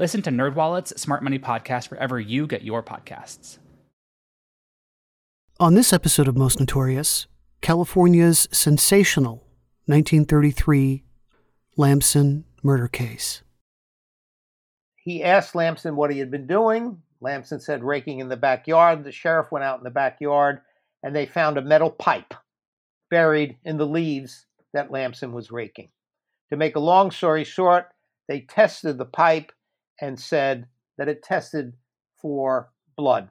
Listen to NerdWallet's Smart Money Podcast wherever you get your podcasts. On this episode of Most Notorious, California's sensational 1933 Lamson murder case. He asked Lamson what he had been doing. Lamson said raking in the backyard. The sheriff went out in the backyard and they found a metal pipe buried in the leaves that Lamson was raking. To make a long story short, they tested the pipe and said that it tested for blood.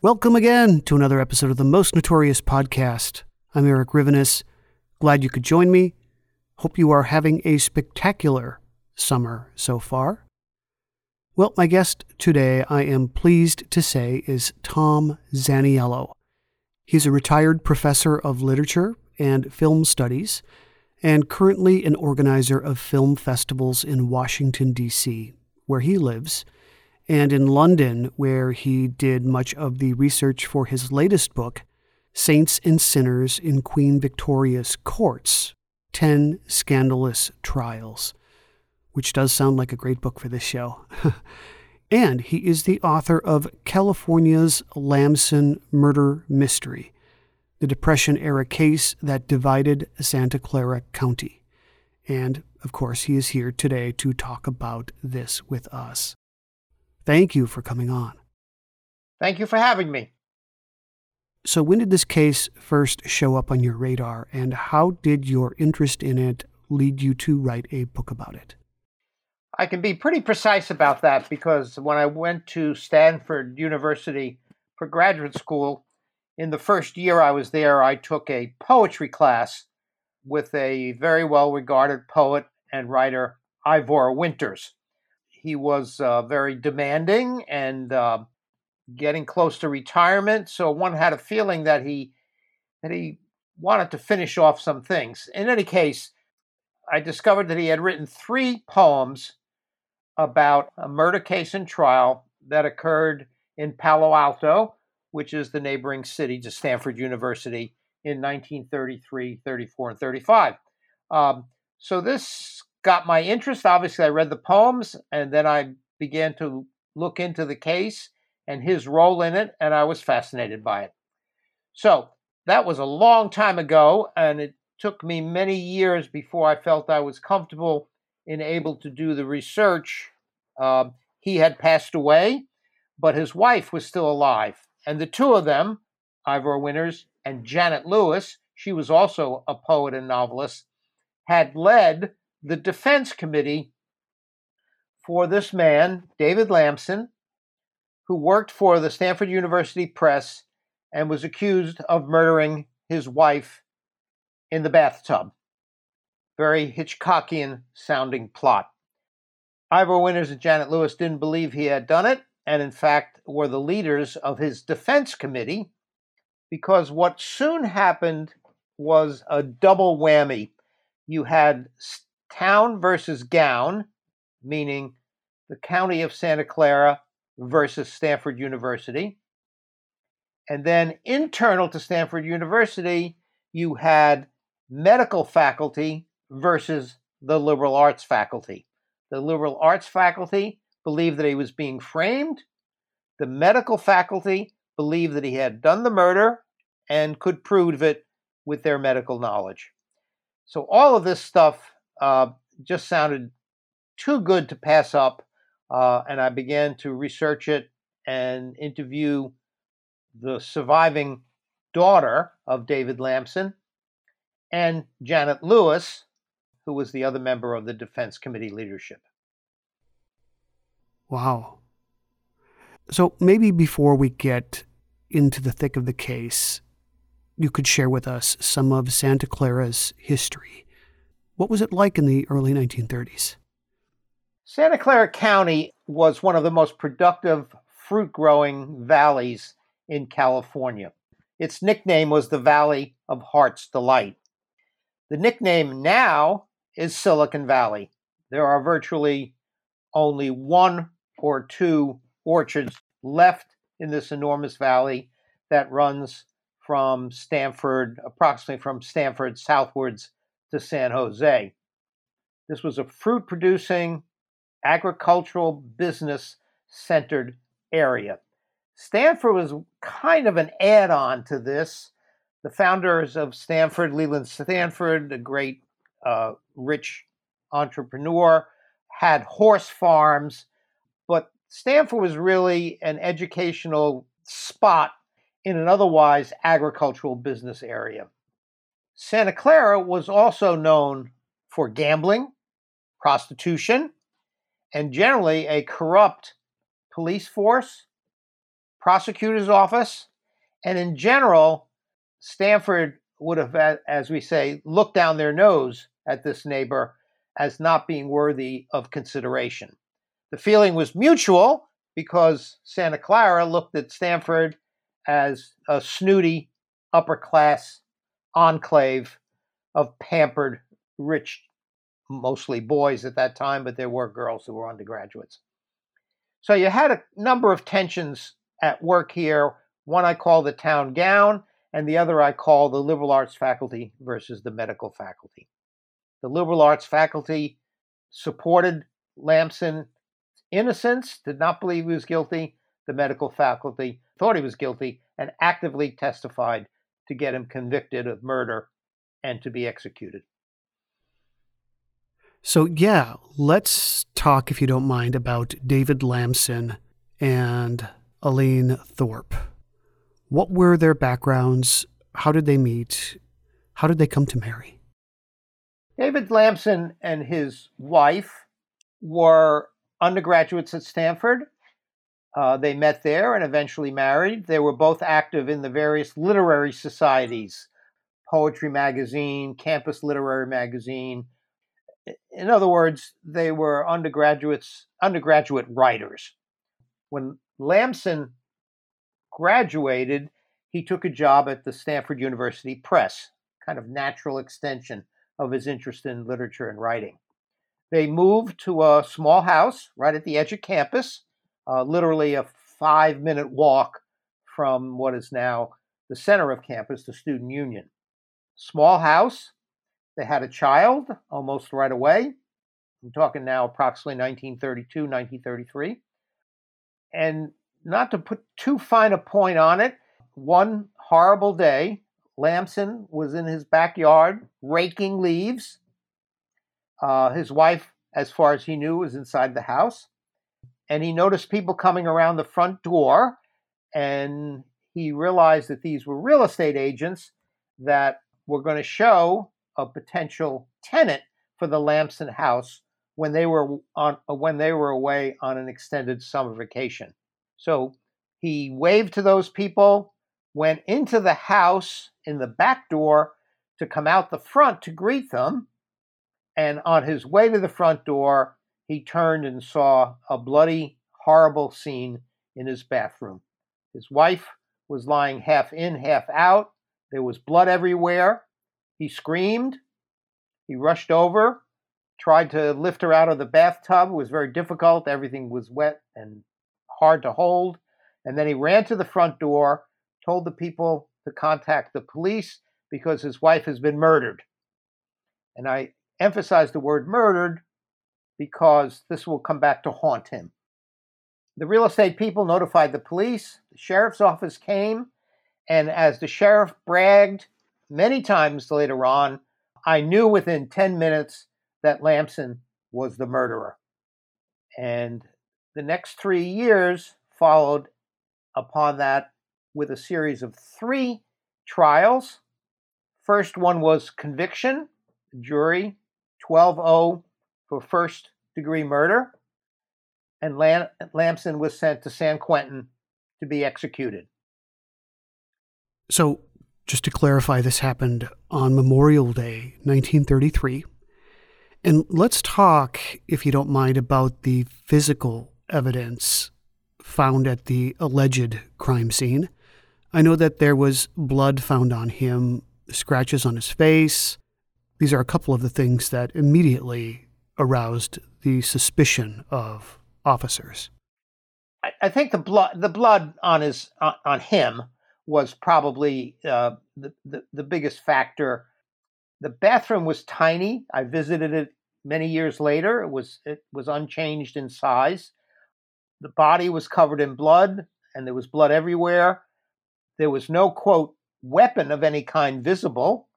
Welcome again to another episode of the Most Notorious Podcast. I'm Erik Rivenes. Glad you could join me. Hope you are having a spectacular summer so far. Well, my guest today, I am pleased to say, is Tom Zaniello. He's a retired professor of literature and film studies and currently an organizer of film festivals in Washington, D.C., where he lives and in London, where he did much of the research for his latest book, Saints and Sinners in Queen Victoria's Courts 10 Scandalous Trials, which does sound like a great book for this show. and he is the author of California's Lamson Murder Mystery, the Depression era case that divided Santa Clara County. And, of course, he is here today to talk about this with us. Thank you for coming on. Thank you for having me. So, when did this case first show up on your radar, and how did your interest in it lead you to write a book about it? I can be pretty precise about that because when I went to Stanford University for graduate school, in the first year I was there, I took a poetry class with a very well regarded poet and writer, Yvor Winters. He was uh, very demanding and uh, getting close to retirement, so one had a feeling that he that he wanted to finish off some things. In any case, I discovered that he had written three poems about a murder case and trial that occurred in Palo Alto, which is the neighboring city to Stanford University in 1933, 34, and 35. Um, so this got my interest. Obviously, I read the poems and then I began to look into the case and his role in it, and I was fascinated by it. So that was a long time ago, and it took me many years before I felt I was comfortable and able to do the research. Uh, he had passed away, but his wife was still alive. And the two of them, Yvor Winters and Janet Lewis, she was also a poet and novelist, had led the defense committee for this man, David Lamson, who worked for the Stanford University Press and was accused of murdering his wife in the bathtub. Very Hitchcockian sounding plot. Yvor Winters and Janet Lewis didn't believe he had done it, and in fact were the leaders of his defense committee, because what soon happened was a double whammy. You had town versus gown, meaning the county of Santa Clara versus Stanford University. And then internal to Stanford University, you had medical faculty versus the liberal arts faculty. The liberal arts faculty believed that he was being framed. The medical faculty believed that he had done the murder and could prove it with their medical knowledge. So all of this stuff uh, just sounded too good to pass up, uh, and I began to research it and interview the surviving daughter of David Lamson and Janet Lewis, who was the other member of the Defense Committee leadership. Wow. So maybe before we get into the thick of the case, you could share with us some of Santa Clara's history. What was it like in the early 1930s? Santa Clara County was one of the most productive fruit growing valleys in California. Its nickname was the Valley of Heart's Delight. The nickname now is Silicon Valley. There are virtually only one or two orchards left in this enormous valley that runs from Stanford, approximately from Stanford southwards to San Jose. This was a fruit producing, agricultural, business centered area. Stanford was kind of an add on to this. The founders of Stanford, Leland Stanford, a great uh, rich entrepreneur, had horse farms, but Stanford was really an educational spot in an otherwise agricultural business area. Santa Clara was also known for gambling, prostitution, and generally a corrupt police force, prosecutor's office, and in general, Stanford would have, as we say, looked down their nose at this neighbor as not being worthy of consideration. The feeling was mutual because Santa Clara looked at Stanford as a snooty upper class enclave of pampered, rich, mostly boys at that time, but there were girls who were undergraduates. So you had a number of tensions at work here. One I call the town gown, and the other I call the liberal arts faculty versus the medical faculty. The liberal arts faculty supported Lamson innocence, did not believe he was guilty. The medical faculty thought he was guilty and actively testified to get him convicted of murder and to be executed. So, yeah, let's talk, if you don't mind, about David Lamson and Allene Thorpe. What were their backgrounds? How did they meet? How did they come to marry? David Lamson and his wife were undergraduates at Stanford. Uh, they met there and eventually married. They were both active in the various literary societies Poetry Magazine, Campus Literary Magazine. In other words, they were undergraduates, undergraduate writers. When Lamson graduated, he took a job at the Stanford University Press, kind of natural extension of his interest in literature and writing. They moved to a small house right at the edge of campus, uh, literally a five minute walk from what is now the center of campus, the Student Union. Small house. They had a child almost right away. I'm talking now approximately 1932, 1933. And not to put too fine a point on it, one horrible day, Lamson was in his backyard raking leaves uh, his wife, as far as he knew, was inside the house. And he noticed people coming around the front door. And he realized that these were real estate agents that were going to show a potential tenant for the Lamson house when they were on when they were away on an extended summer vacation. So he waved to those people, went into the house in the back door to come out the front to greet them, and on his way to the front door, he turned and saw a bloody, horrible scene in his bathroom. His wife was lying half in, half out. There was blood everywhere. He screamed. He rushed over, tried to lift her out of the bathtub. It was very difficult. Everything was wet and hard to hold. And then he ran to the front door, told the people to contact the police because his wife has been murdered. And I emphasize the word murdered because this will come back to haunt him. The real estate people notified the police, the sheriff's office came, and as the sheriff bragged many times later on, I knew within 10 minutes that Lamson was the murderer. And the next three years followed upon that with a series of three trials. First one was conviction, jury 12 0 for first degree murder, and Lam- Lamson was sent to San Quentin to be executed. So, just to clarify, this happened on Memorial Day, 1933. And let's talk, if you don't mind, about the physical evidence found at the alleged crime scene. I know that there was blood found on him, scratches on his face. These are a couple of the things that immediately aroused the suspicion of officers. I, I think the blood, the blood on his on, on him was probably uh, the, the the biggest factor. The bathroom was tiny. I visited it many years later. It was it was unchanged in size. The body was covered in blood, and there was blood everywhere. There was no quote weapon of any kind visible.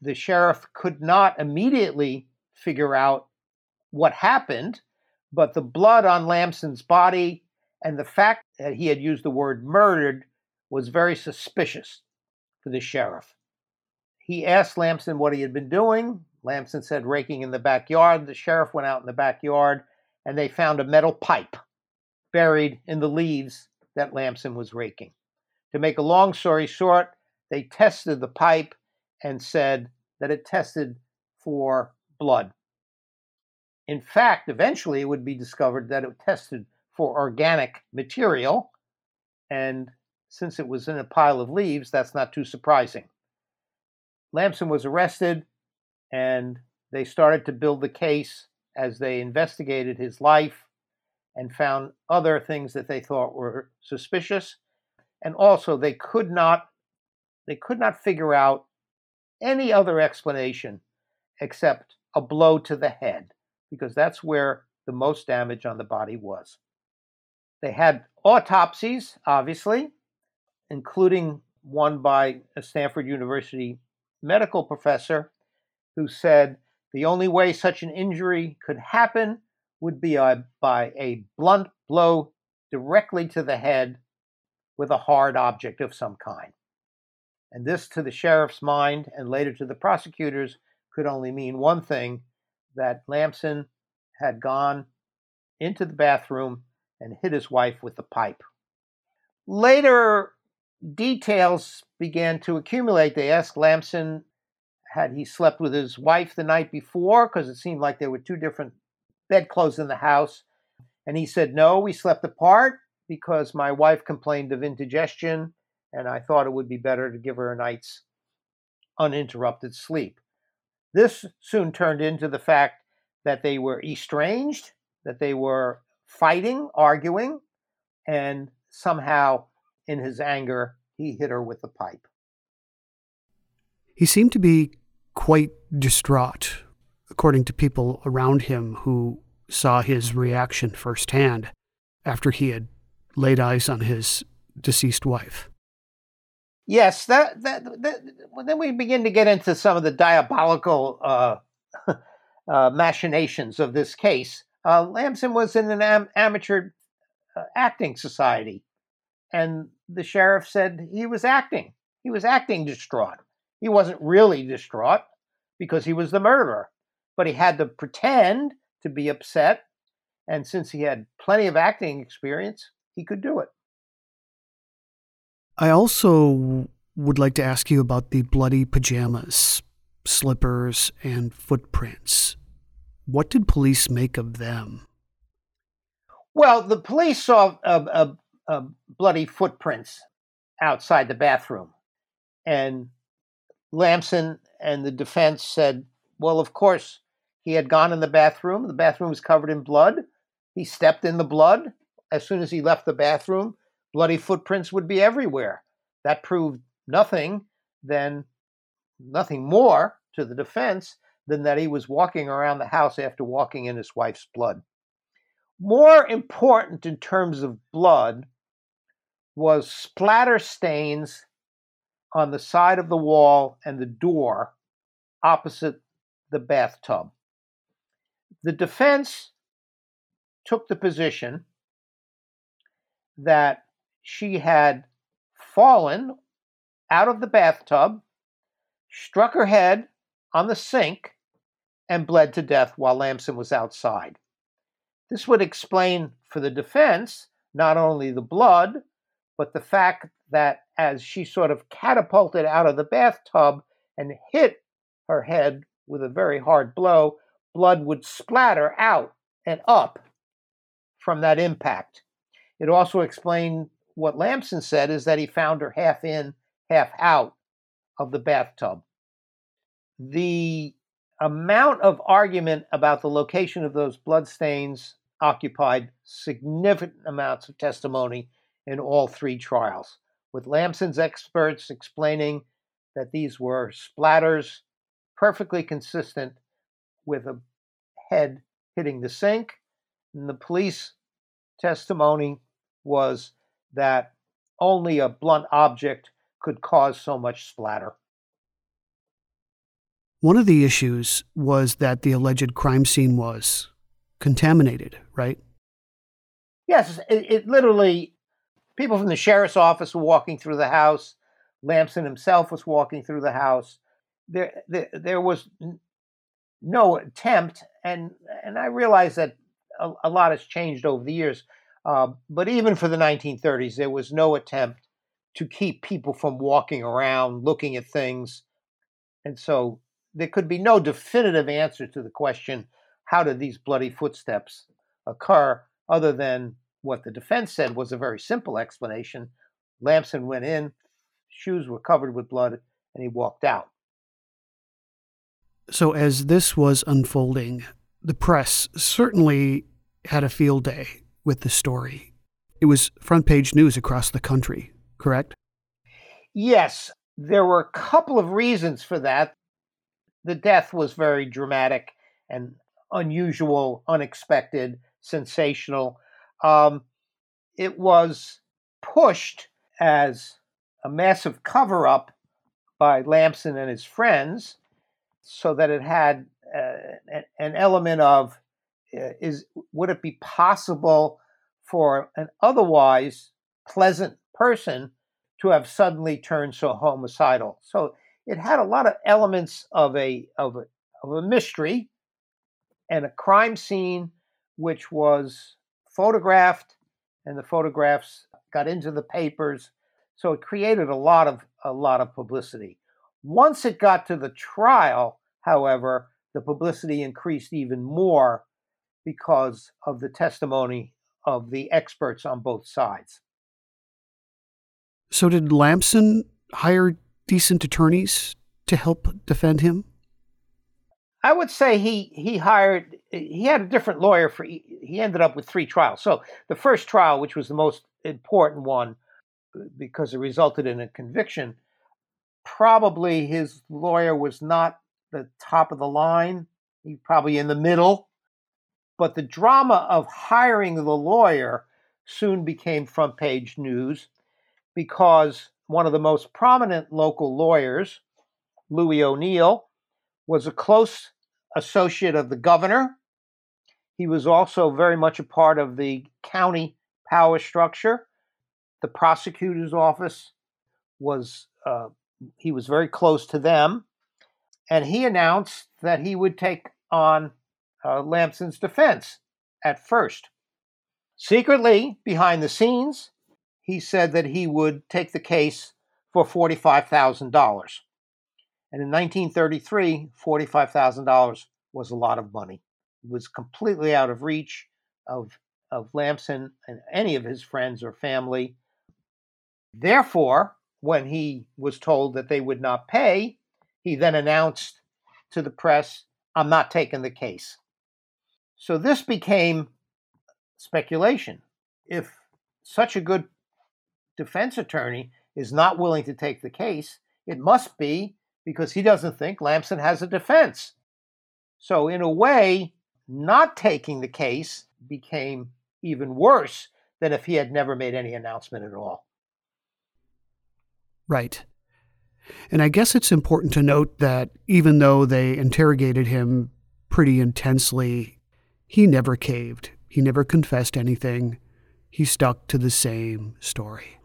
The sheriff could not immediately figure out what happened, but the blood on Lamson's body and the fact that he had used the word murdered was very suspicious for the sheriff. He asked Lamson what he had been doing. Lamson said raking in the backyard. The sheriff went out in the backyard and they found a metal pipe buried in the leaves that Lamson was raking. To make a long story short, they tested the pipe and said that it tested for blood. In fact, eventually it would be discovered that it tested for organic material, and since it was in a pile of leaves, that's not too surprising. Lamson was arrested, and they started to build the case as they investigated his life and found other things that they thought were suspicious. And also, they could not they could not figure out any other explanation except a blow to the head because that's where the most damage on the body was. They had autopsies, obviously, including one by a Stanford University medical professor who said the only way such an injury could happen would be a, by a blunt blow directly to the head with a hard object of some kind. And this, to the sheriff's mind and later to the prosecutors, could only mean one thing that Lamson had gone into the bathroom and hit his wife with the pipe. Later, details began to accumulate. They asked Lamson had he slept with his wife the night before because it seemed like there were two different bedclothes in the house. And he said, No, we slept apart because my wife complained of indigestion and I thought it would be better to give her a night's uninterrupted sleep. This soon turned into the fact that they were estranged, that they were fighting, arguing, and somehow in his anger, he hit her with the pipe. He seemed to be quite distraught, according to people around him who saw his reaction firsthand after he had laid eyes on his deceased wife. Yes, that, that, that well, then we begin to get into some of the diabolical uh, uh, machinations of this case. Uh, Lamson was in an am- amateur uh, acting society, and the sheriff said he was acting. He was acting distraught. He wasn't really distraught because he was the murderer, but he had to pretend to be upset. And since he had plenty of acting experience, he could do it. I also would like to ask you about the bloody pajamas, slippers, and footprints. What did police make of them? Well, the police saw a, a, a bloody footprints outside the bathroom, and Lamson and the defense said, "Well, of course, he had gone in the bathroom. The bathroom was covered in blood. He stepped in the blood. as soon as he left the bathroom, bloody footprints would be everywhere. That proved nothing than nothing more to the defense than that he was walking around the house after walking in his wife's blood. More important in terms of blood was splatter stains on the side of the wall and the door opposite the bathtub. The defense took the position that she had fallen out of the bathtub, struck her head on the sink, and bled to death while Lamson was outside. This would explain for the defense not only the blood, but the fact that as she sort of catapulted out of the bathtub and hit her head with a very hard blow, blood would splatter out and up from that impact. It also explained what Lamson said is that he found her half in, half out of the bathtub. The amount of argument about the location of those bloodstains occupied significant amounts of testimony in all three trials, with Lamson's experts explaining that these were splatters perfectly consistent with a head hitting the sink. And the police testimony was that only a blunt object could cause so much splatter. One of the issues was that the alleged crime scene was contaminated, right? Yes, it, it, literally, people from the sheriff's office were walking through the house. Lamson himself was walking through the house. There, there, there was no attempt, and and I realize that a, a lot has changed over the years. Uh, but even for the 1930s, there was no attempt to keep people from walking around, looking at things, and so there could be no definitive answer to the question how did these bloody footsteps occur other than what the defense said was a very simple explanation. Lamson went in, shoes were covered with blood, and he walked out. So, as this was unfolding, the press certainly had a field day with the story. It was front page news across the country, correct? Yes, there were a couple of reasons for that the death was very dramatic and unusual, unexpected, sensational. Um, it was pushed as a massive cover up by Lamson and his friends so that it had uh, an element of Uh, is would it be possible for an otherwise pleasant person to have suddenly turned so homicidal? So it had a lot of elements of a of a, of a mystery and a crime scene which was photographed and the photographs got into the papers. So it created a lot of a lot of publicity. Once it got to the trial however the publicity increased even more because of the testimony of the experts on both sides so did lamson hire decent attorneys to help defend him? I would say he he hired he had a different lawyer for he ended up with three trials. So the first trial, which was the most important one because it resulted in a conviction, probably his lawyer was not the top of the line. He probably in the middle. But the drama of hiring the lawyer soon became front page news because one of the most prominent local lawyers, Louis O'Neill, was a close associate of the governor. He was also very much a part of the county power structure. The prosecutor's office was, uh, he was very close to them. And he announced that he would take on uh, Lamson's defense at first. Secretly, behind the scenes, he said that he would take the case for $45,000. And in 1933, $45,000 was a lot of money. It was completely out of reach of, of Lamson and any of his friends or family. Therefore, when he was told that they would not pay, he then announced to the press, I'm not taking the case. So this became speculation if such a good defense attorney is not willing to take the case, it must be because he doesn't think Lamson has a defense. So, in a way, not taking the case became even worse than if he had never made any announcement at all. Right. And I guess it's important to note that even though they interrogated him pretty intensely, he never caved. He never confessed anything. He stuck to the same story.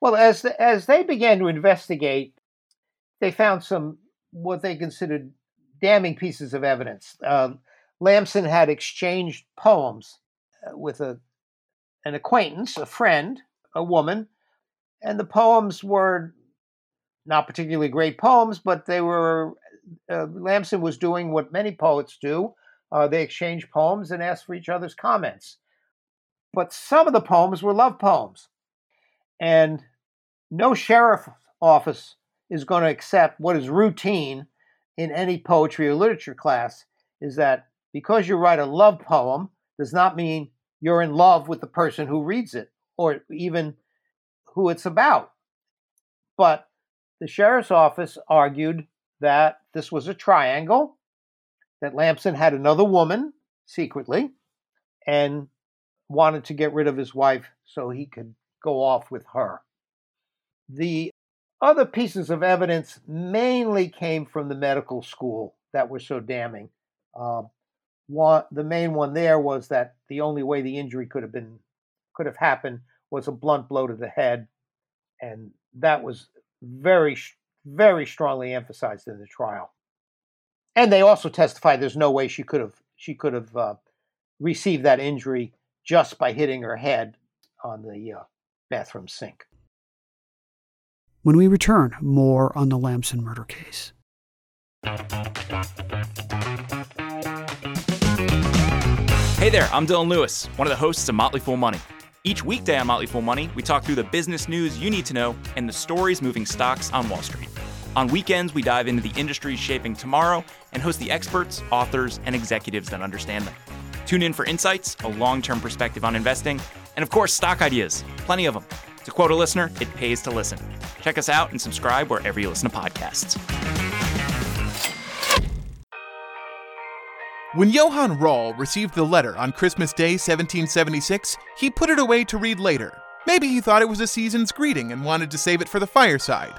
Well, as the, as they began to investigate, they found some what they considered damning pieces of evidence. Uh, Lamson had exchanged poems uh, with a an acquaintance, a friend, a woman, and the poems were not particularly great poems, but they were. Uh, Lamson was doing what many poets do. Uh, they exchanged poems and asked for each other's comments. But some of the poems were love poems. And no sheriff office is going to accept what is routine in any poetry or literature class is that because you write a love poem does not mean you're in love with the person who reads it or even who it's about. But the sheriff's office argued that this was a triangle, that Lamson had another woman secretly, and wanted to get rid of his wife so he could go off with her. The other pieces of evidence mainly came from the medical school that were so damning. Uh, one, the main one there was that the only way the injury could have been could have happened was a blunt blow to the head, and that was very, very strongly emphasized in the trial. And they also testified there's no way she could have she could have uh, received that injury just by hitting her head on the uh, bathroom sink. When we return, more on the Lamson murder case. Hey there, I'm Dylan Lewis, one of the hosts of Motley Fool Money. Each weekday on Motley Fool Money, we talk through the business news you need to know and the stories moving stocks on Wall Street. On weekends, we dive into the industries shaping tomorrow and host the experts, authors, and executives that understand them. Tune in for insights, a long term perspective on investing, and of course, stock ideas. Plenty of them. To quote a listener, it pays to listen. Check us out and subscribe wherever you listen to podcasts. When Johann Rall received the letter on Christmas Day 1776, he put it away to read later. Maybe he thought it was a season's greeting and wanted to save it for the fireside.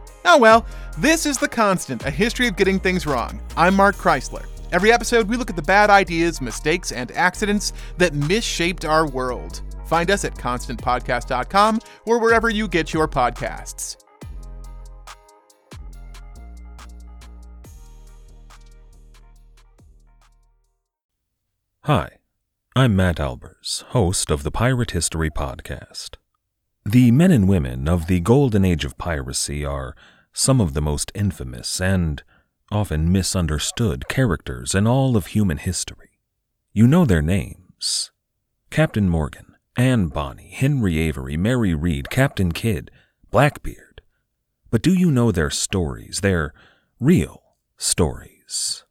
Oh well, this is The Constant, a history of getting things wrong. I'm Mark Chrisler. Every episode, we look at the bad ideas, mistakes, and accidents that misshaped our world. Find us at constantpodcast.com or wherever you get your podcasts. Hi. I'm Matt Albers, host of the Pirate History Podcast. The men and women of the golden age of piracy are some of the most infamous and often misunderstood characters in all of human history. You know their names Captain Morgan, Anne Bonny, Henry Avery, Mary Read, Captain Kidd, Blackbeard. But do you know their stories, their real stories?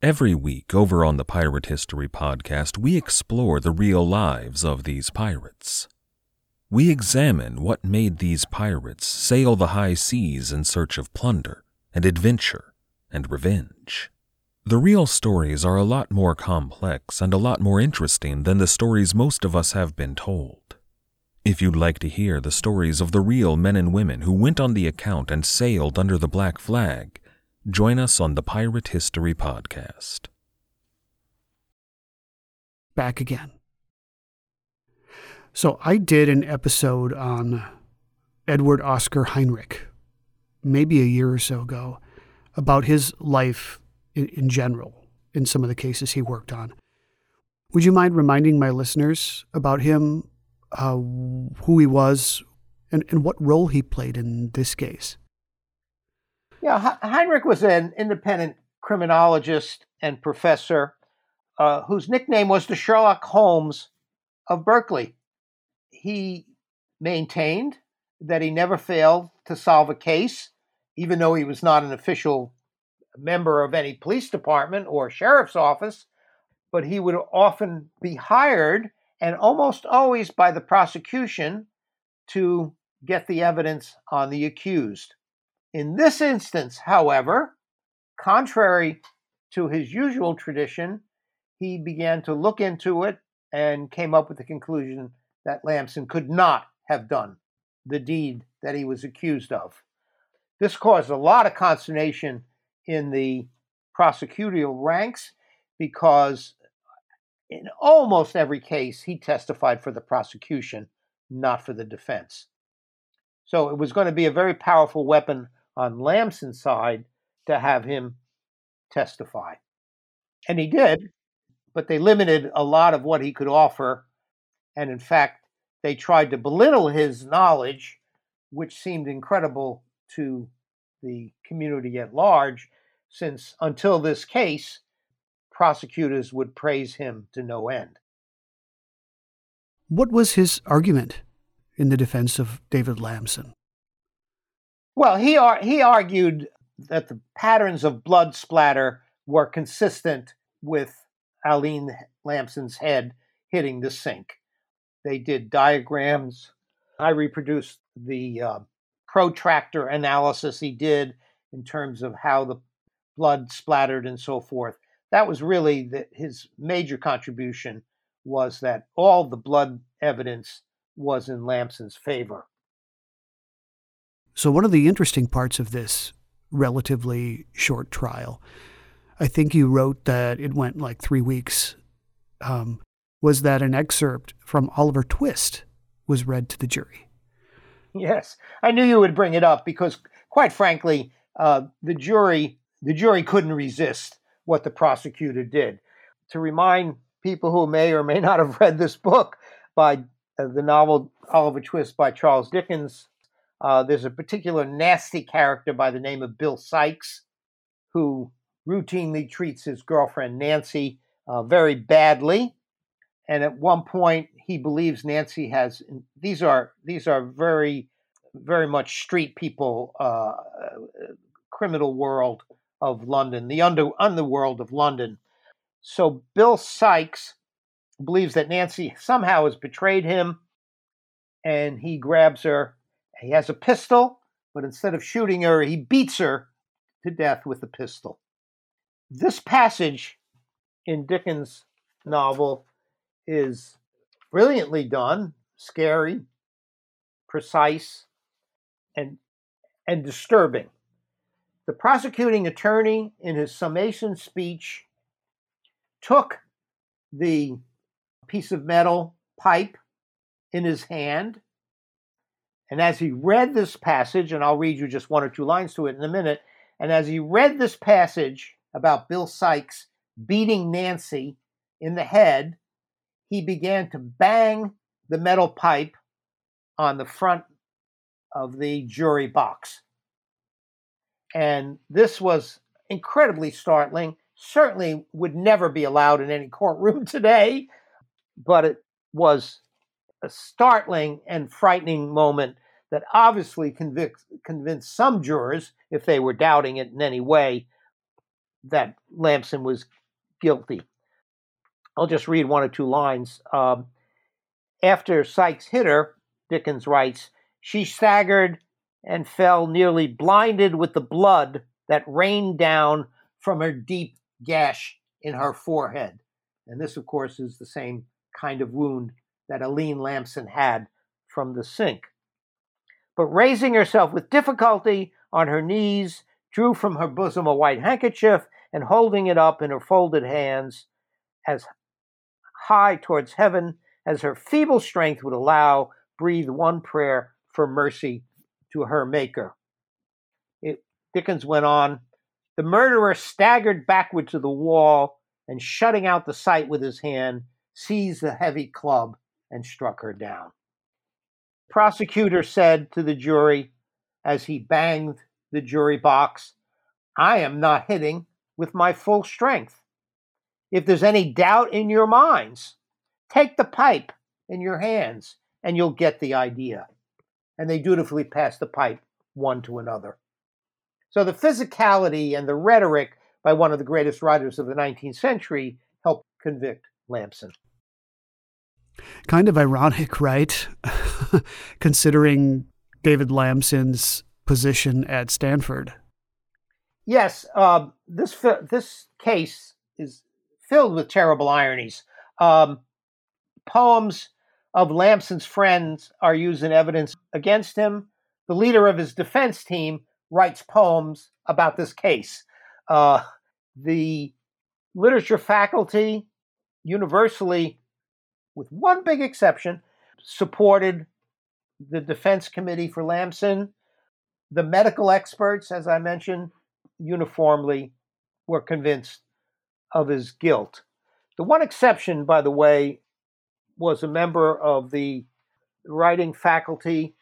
Every week over on the Pirate History Podcast, we explore the real lives of these pirates. We examine what made these pirates sail the high seas in search of plunder and adventure and revenge. The real stories are a lot more complex and a lot more interesting than the stories most of us have been told. If you'd like to hear the stories of the real men and women who went on the account and sailed under the black flag, Join us on the Pirate History Podcast. Back again. So, I did an episode on Edward Oscar Heinrich, maybe a year or so ago, about his life in, in general in some of the cases he worked on. Would you mind reminding my listeners about him, uh, who he was, and, and what role he played in this case. Yeah, Heinrich was an independent criminologist and professor uh, whose nickname was the Sherlock Holmes of Berkeley. He maintained that he never failed to solve a case, even though he was not an official member of any police department or sheriff's office, but he would often be hired and almost always by the prosecution to get the evidence on the accused. In this instance, however, contrary to his usual tradition, he began to look into it and came up with the conclusion that Lamson could not have done the deed that he was accused of. This caused a lot of consternation in the prosecutorial ranks because in almost every case he testified for the prosecution, not for the defense. So it was going to be a very powerful weapon on Lamson's side to have him testify. And he did, but they limited a lot of what he could offer. And in fact, they tried to belittle his knowledge, which seemed incredible to the community at large, since until this case, prosecutors would praise him to no end. What was his argument in the defense of David Lamson? Well, he, ar- he argued that the patterns of blood splatter were consistent with Allene Lamson's head hitting the sink. They did diagrams. I reproduced the uh, protractor analysis he did in terms of how the blood splattered and so forth. That was really the, his major contribution was that all the blood evidence was in Lamson's favor. So, one of the interesting parts of this relatively short trial, I think you wrote that it went like three weeks, um, was that an excerpt from Oliver Twist was read to the jury. Yes, I knew you would bring it up because, quite frankly, uh, the jury the jury couldn't resist what the prosecutor did. To remind people who may or may not have read this book by uh, the novel Oliver Twist by Charles Dickens, uh, there's a particular nasty character by the name of Bill Sikes who routinely treats his girlfriend Nancy uh, very badly. And at one point, he believes Nancy has these are these are very very much street people, uh, criminal world of London, the under underworld of London. So Bill Sikes believes that Nancy somehow has betrayed him, and he grabs her he has a pistol, but instead of shooting her, he beats her to death with the pistol. This passage in Dickens' novel is brilliantly done, scary, precise, and, and disturbing. The prosecuting attorney, in his summation speech, took the piece of metal pipe in his hand and as he read this passage, and I'll read you just one or two lines to it in a minute, and as he read this passage about Bill Sikes beating Nancy in the head, he began to bang the metal pipe on the front of the jury box. And this was incredibly startling. Certainly would never be allowed in any courtroom today, but it was a startling and frightening moment that obviously convict, convinced some jurors, if they were doubting it in any way, that Lamson was guilty. I'll just read one or two lines. Um, after Sikes hit her, Dickens writes, she staggered and fell nearly blinded with the blood that rained down from her deep gash in her forehead. And this, of course, is the same kind of wound that Allene Lamson had from the sink but raising herself with difficulty on her knees, drew from her bosom a white handkerchief, and holding it up in her folded hands as high towards heaven as her feeble strength would allow, breathed one prayer for mercy to her Maker. It, Dickens went on The murderer staggered backward to the wall and, shutting out the sight with his hand, seized the heavy club and struck her down. The prosecutor said to the jury as he banged the jury box, I am not hitting with my full strength. If there's any doubt in your minds, take the pipe in your hands and you'll get the idea. And they dutifully pass the pipe one to another. So the physicality and the rhetoric by one of the greatest writers of the 19th century helped convict Lamson. Kind of ironic, right? Considering David Lamson's position at Stanford. Yes, uh, this this case is filled with terrible ironies. Um, poems of Lamson's friends are used in evidence against him. The leader of his defense team writes poems about this case. Uh, the literature faculty universally, with one big exception, supported the defense committee for Lamson. The medical experts, as I mentioned, uniformly were convinced of his guilt. The one exception, by the way, was a member of the writing faculty.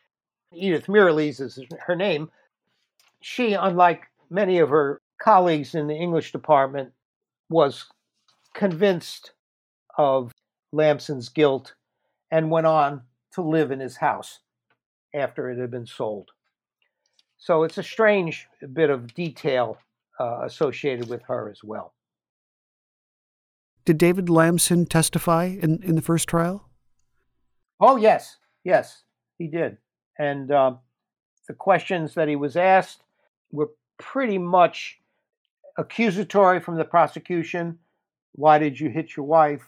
Edith Mirrielees is her name. She, unlike many of her colleagues in the English department, was convinced of Lamson's guilt and went on to live in his house after it had been sold. So it's a strange bit of detail uh, associated with her as well. Did David Lamson testify in, in the first trial? Oh, yes. Yes, he did. And uh, the questions that he was asked were pretty much accusatory from the prosecution. Why did you hit your wife?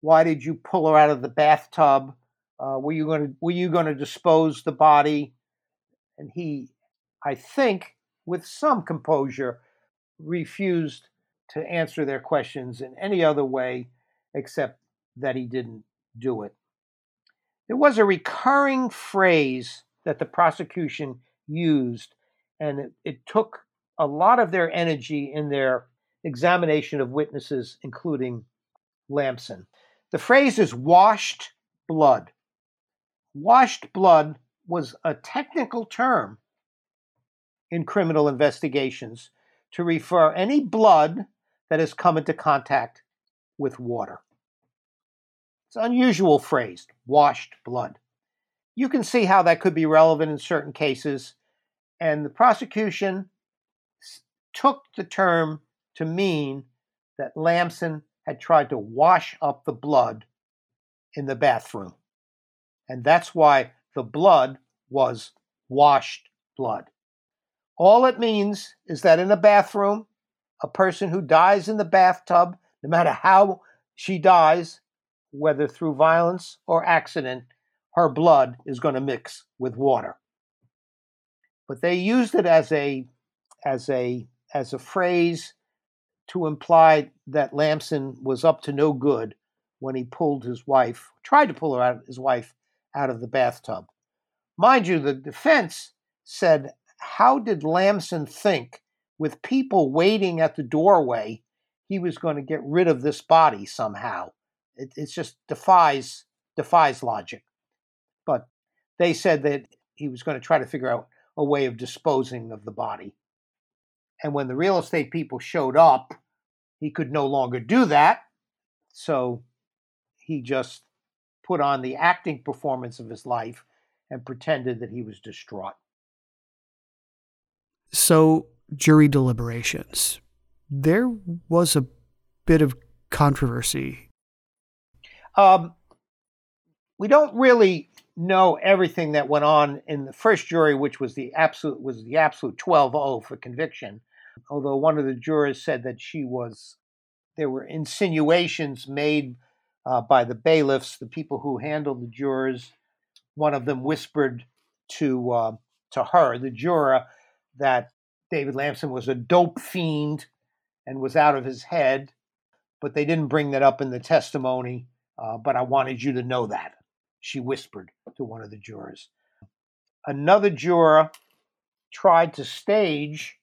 Why did you pull her out of the bathtub? Uh, were you going to Were you going to dispose the body? And he, I think, with some composure, refused to answer their questions in any other way except that he didn't do it. There was a recurring phrase that the prosecution used, and it, it took a lot of their energy in their examination of witnesses, including Lamson. The phrase is washed blood. Washed blood was a technical term in criminal investigations to refer any blood that has come into contact with water. It's an unusual phrase, washed blood. You can see how that could be relevant in certain cases, and the prosecution took the term to mean that Lamson had tried to wash up the blood in the bathroom. And that's why the blood was washed blood. All it means is that in a bathroom, a person who dies in the bathtub, no matter how she dies, whether through violence or accident, her blood is going to mix with water. But they used it as a as a as a phrase to imply that Lamson was up to no good when he pulled his wife, tried to pull her out his wife out of the bathtub. Mind you, the defense said how did Lamson think, with people waiting at the doorway, he was going to get rid of this body somehow? It, it just defies defies logic. But they said that he was going to try to figure out a way of disposing of the body. And when the real estate people showed up, he could no longer do that. So he just put on the acting performance of his life and pretended that he was distraught. So, jury deliberations. There was a bit of controversy. Um, we don't really know everything that went on in the first jury, which was the absolute was the absolute 12-0 for conviction. Although one of the jurors said that she was, there were insinuations made uh, by the bailiffs, the people who handled the jurors. One of them whispered to uh, to her, the juror, that David Lamson was a dope fiend and was out of his head, but they didn't bring that up in the testimony. Uh, but I wanted you to know that, she whispered to one of the jurors. Another juror tried to stage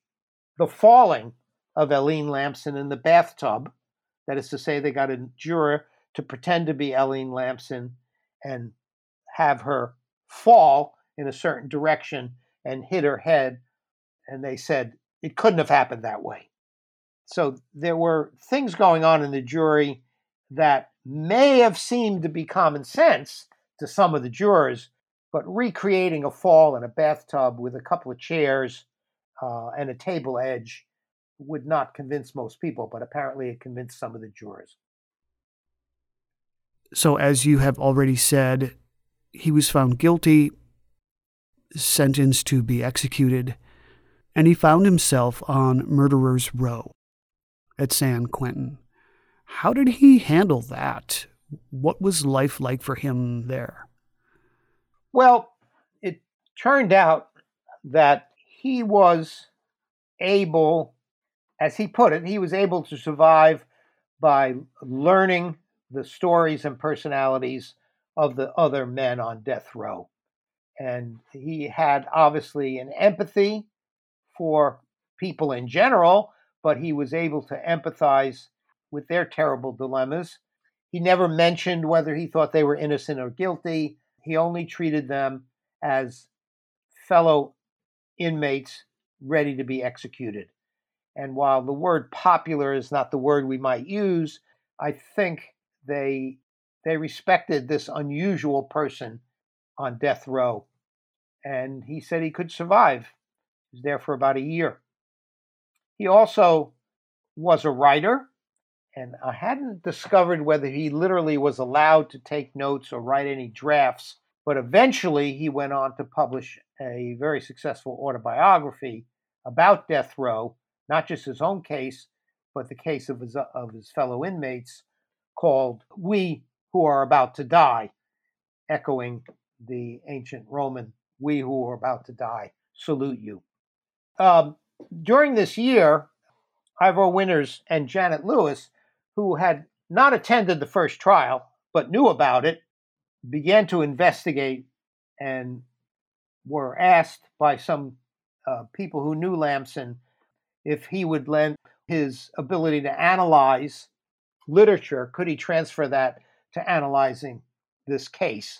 the falling of Allene Lamson in the bathtub. That is to say, they got a juror to pretend to be Allene Lamson and have her fall in a certain direction and hit her head. And they said it couldn't have happened that way. So there were things going on in the jury that may have seemed to be common sense to some of the jurors, but recreating a fall in a bathtub with a couple of chairs uh, and a table edge would not convince most people, but apparently it convinced some of the jurors. So, as you have already said, he was found guilty, sentenced to be executed, and he found himself on Murderer's Row at San Quentin. How did he handle that? What was life like for him there? Well, it turned out that he was able, as he put it, he was able to survive by learning the stories and personalities of the other men on death row. And he had obviously an empathy for people in general, but he was able to empathize with their terrible dilemmas. He never mentioned whether he thought they were innocent or guilty. He only treated them as fellow inmates ready to be executed. And while the word popular is not the word we might use, I think they they respected this unusual person on death row. And he said he could survive. He was there for about a year. He also was a writer, and I hadn't discovered whether he literally was allowed to take notes or write any drafts, but eventually he went on to publish a very successful autobiography about death row, not just his own case, but the case of his, uh, of his fellow inmates, called We Who Are About to Die, echoing the ancient Roman, We Who Are About to Die, salute you. Um, during this year, Yvor Winters and Janet Lewis, who had not attended the first trial but knew about it, began to investigate and were asked by some uh, people who knew Lamson if he would lend his ability to analyze literature, could he transfer that to analyzing this case?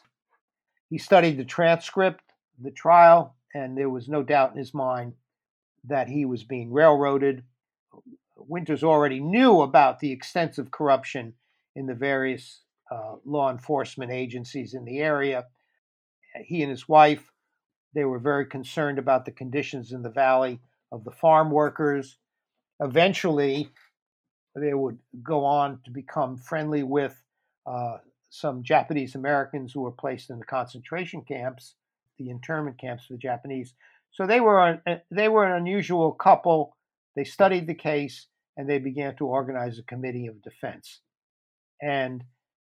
He studied the transcript, the trial, and there was no doubt in his mind that he was being railroaded. Winters already knew about the extensive corruption in the various uh, law enforcement agencies in the area. He and his wife, they were very concerned about the conditions in the valley of the farm workers. Eventually, they would go on to become friendly with uh, some Japanese Americans who were placed in the concentration camps, the internment camps for the Japanese. So they were uh, they were an unusual couple. They studied the case and they began to organize a committee of defense. And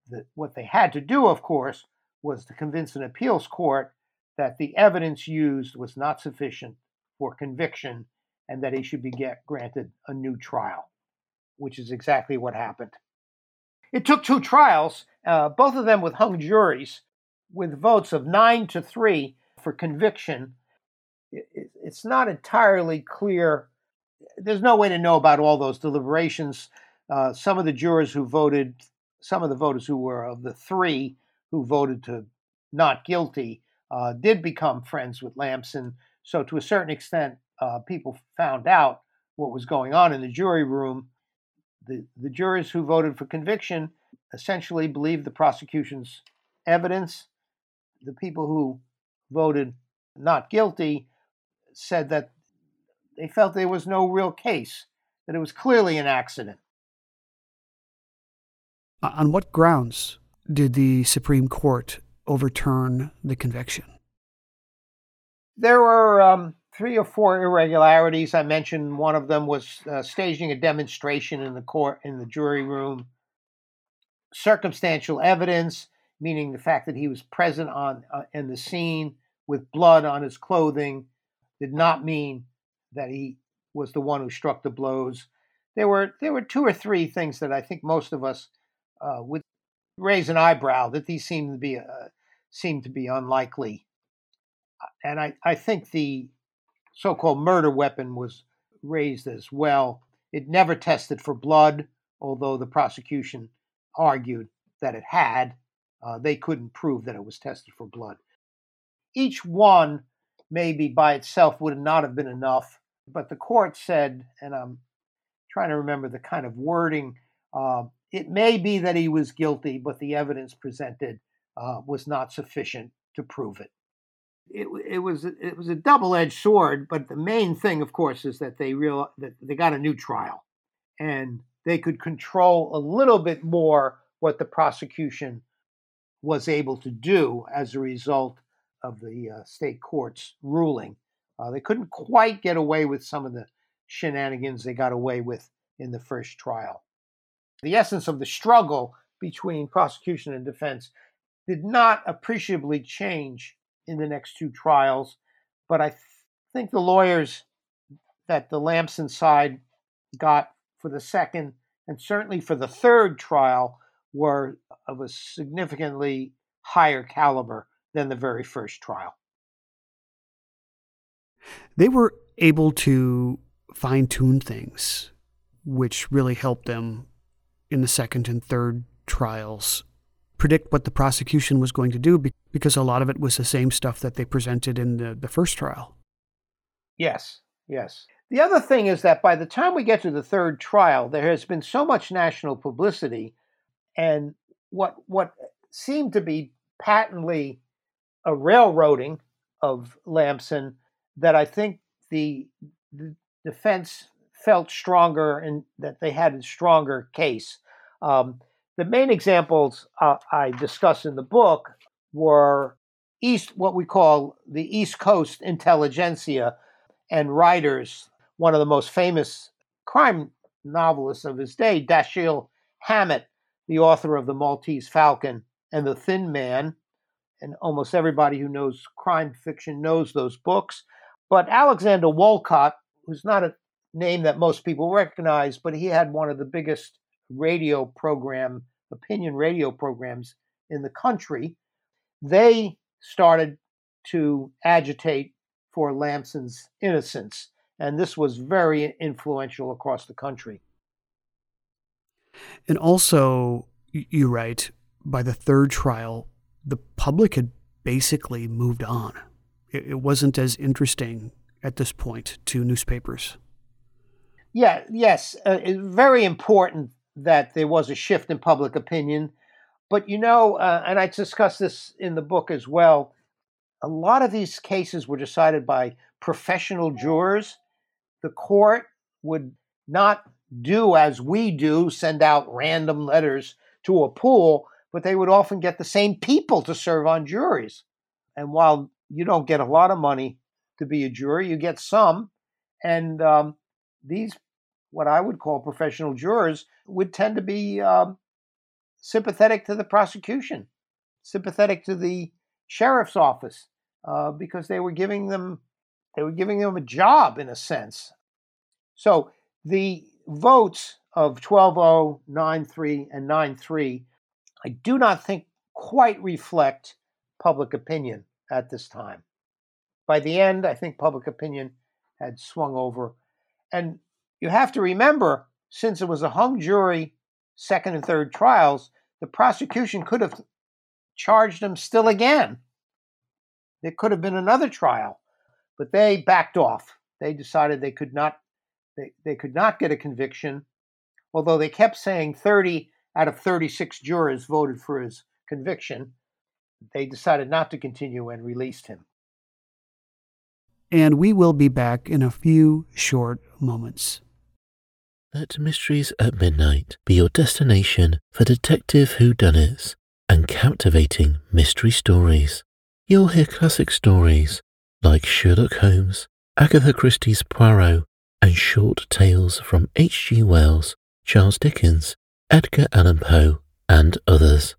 the, what they had to do, of course, was to convince an appeals court that the evidence used was not sufficient for conviction and that he should be get, granted a new trial, which is exactly what happened. It took two trials, uh, both of them with hung juries, with votes of nine to three for conviction it's not entirely clear. There's no way to know about all those deliberations. Uh, some of the jurors who voted, some of the voters who were of the three who voted to not guilty, uh, did become friends with Lamson. So, to a certain extent, uh, people found out what was going on in the jury room. The, the jurors who voted for conviction essentially believed the prosecution's evidence. The people who voted not guilty said that they felt there was no real case, that it was clearly an accident. On what grounds did the Supreme Court overturn the conviction? There were um, three or four irregularities. I mentioned one of them was uh, staging a demonstration in the court in the jury room. Circumstantial evidence, meaning the fact that he was present on uh, in the scene with blood on his clothing, did not mean that he was the one who struck the blows. There were there were two or three things that I think most of us uh, would raise an eyebrow that these seem to be uh, to be unlikely, and I, I think the so-called murder weapon was raised as well. It never tested for blood, although the prosecution argued that it had. Uh, they couldn't prove that it was tested for blood. each one, maybe by itself, would not have been enough. But the court said, and I'm trying to remember the kind of wording. Uh, it may be that he was guilty, but the evidence presented uh, was not sufficient to prove it. It, it was it was a double edged sword, but the main thing, of course, is that they real that they got a new trial, and they could control a little bit more what the prosecution was able to do as a result of the uh, state court's ruling. Uh, they couldn't quite get away with some of the shenanigans they got away with in the first trial. The essence of the struggle between prosecution and defense did not appreciably change in the next two trials, but I th- think the lawyers that the Lamson side got for the second and certainly for the third trial were of a significantly higher caliber than the very first trial. They were able to fine tune things, which really helped them in the second and third trials predict what the prosecution was going to do because a lot of it was the same stuff that they presented in the, the first trial. Yes, yes. The other thing is that by the time we get to the third trial, there has been so much national publicity and what what seemed to be patently a railroading of Lamson that I think the, the defense felt stronger and that they had a stronger case. Um, the main examples uh, I discuss in the book were East, what we call the East Coast intelligentsia and writers. One of the most famous crime novelists of his day, Dashiell Hammett, the author of The Maltese Falcon and The Thin Man. And almost everybody who knows crime fiction knows those books. But Alexander Woollcott, who's not a name that most people recognize, but he had one of the biggest radio program, opinion radio programs in the country. They started to agitate for Lamson's innocence, and this was very influential across the country. And also, you write, by the third trial, the public had basically moved on. It, wasn't as interesting at this point to newspapers. Yeah, yes, uh, very important that there was a shift in public opinion. But you know, uh, and I discuss this in the book as well, a lot of these cases were decided by professional jurors. The court would not do as we do, send out random letters to a pool, but they would often get the same people to serve on juries. And while you don't get a lot of money to be a jury, you get some. And um, these, what I would call professional jurors, would tend to be um, sympathetic to the prosecution, sympathetic to the sheriff's office, uh, because they were giving them they were giving them a job in a sense. So the votes of 12-0, 9-3, and 9-3, I do not think quite reflect public opinion at this time. By the end, I think public opinion had swung over. And you have to remember, since it was a hung jury, second and third trials, the prosecution could have charged him still again. There could have been another trial, but they backed off. They decided they could not they, they could not get a conviction, although they kept saying 30 out of 36 jurors voted for his conviction. They decided not to continue and released him. And we will be back in a few short moments. Let Mysteries at Midnight be your destination for detective whodunits and captivating mystery stories. You'll hear classic stories like Sherlock Holmes, Agatha Christie's Poirot, and short tales from H.G. Wells, Charles Dickens, Edgar Allan Poe, and others.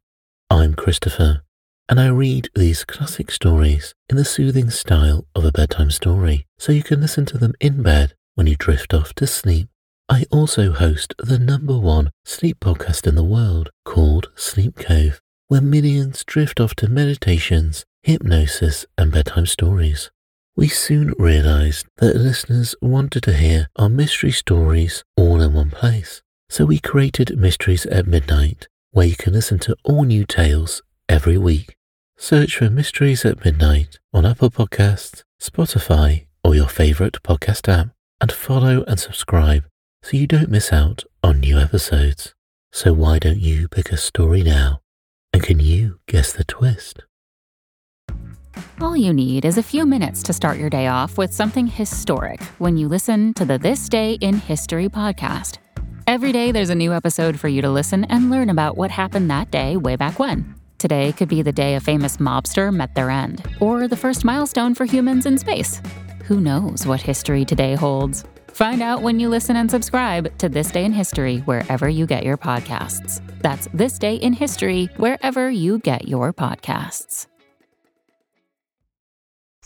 I'm Christopher, and I read these classic stories in the soothing style of a bedtime story so you can listen to them in bed when you drift off to sleep. I also host the number one sleep podcast in the world called Sleep Cove, where millions drift off to meditations, hypnosis, and bedtime stories. We soon realized that listeners wanted to hear our mystery stories all in one place. So we created Mysteries at Midnight, where you can listen to all new tales every week. Search for Mysteries at Midnight on Apple Podcasts, Spotify, or your favorite podcast app, and follow and subscribe so you don't miss out on new episodes. So why don't you pick a story now? And can you guess the twist? All you need is a few minutes to start your day off with something historic when you listen to the This Day in History podcast. Every day, there's a new episode for you to listen and learn about what happened that day way back when. Today could be the day a famous mobster met their end, or the first milestone for humans in space. Who knows what history today holds? Find out when you listen and subscribe to This Day in History wherever you get your podcasts. That's This Day in History wherever you get your podcasts.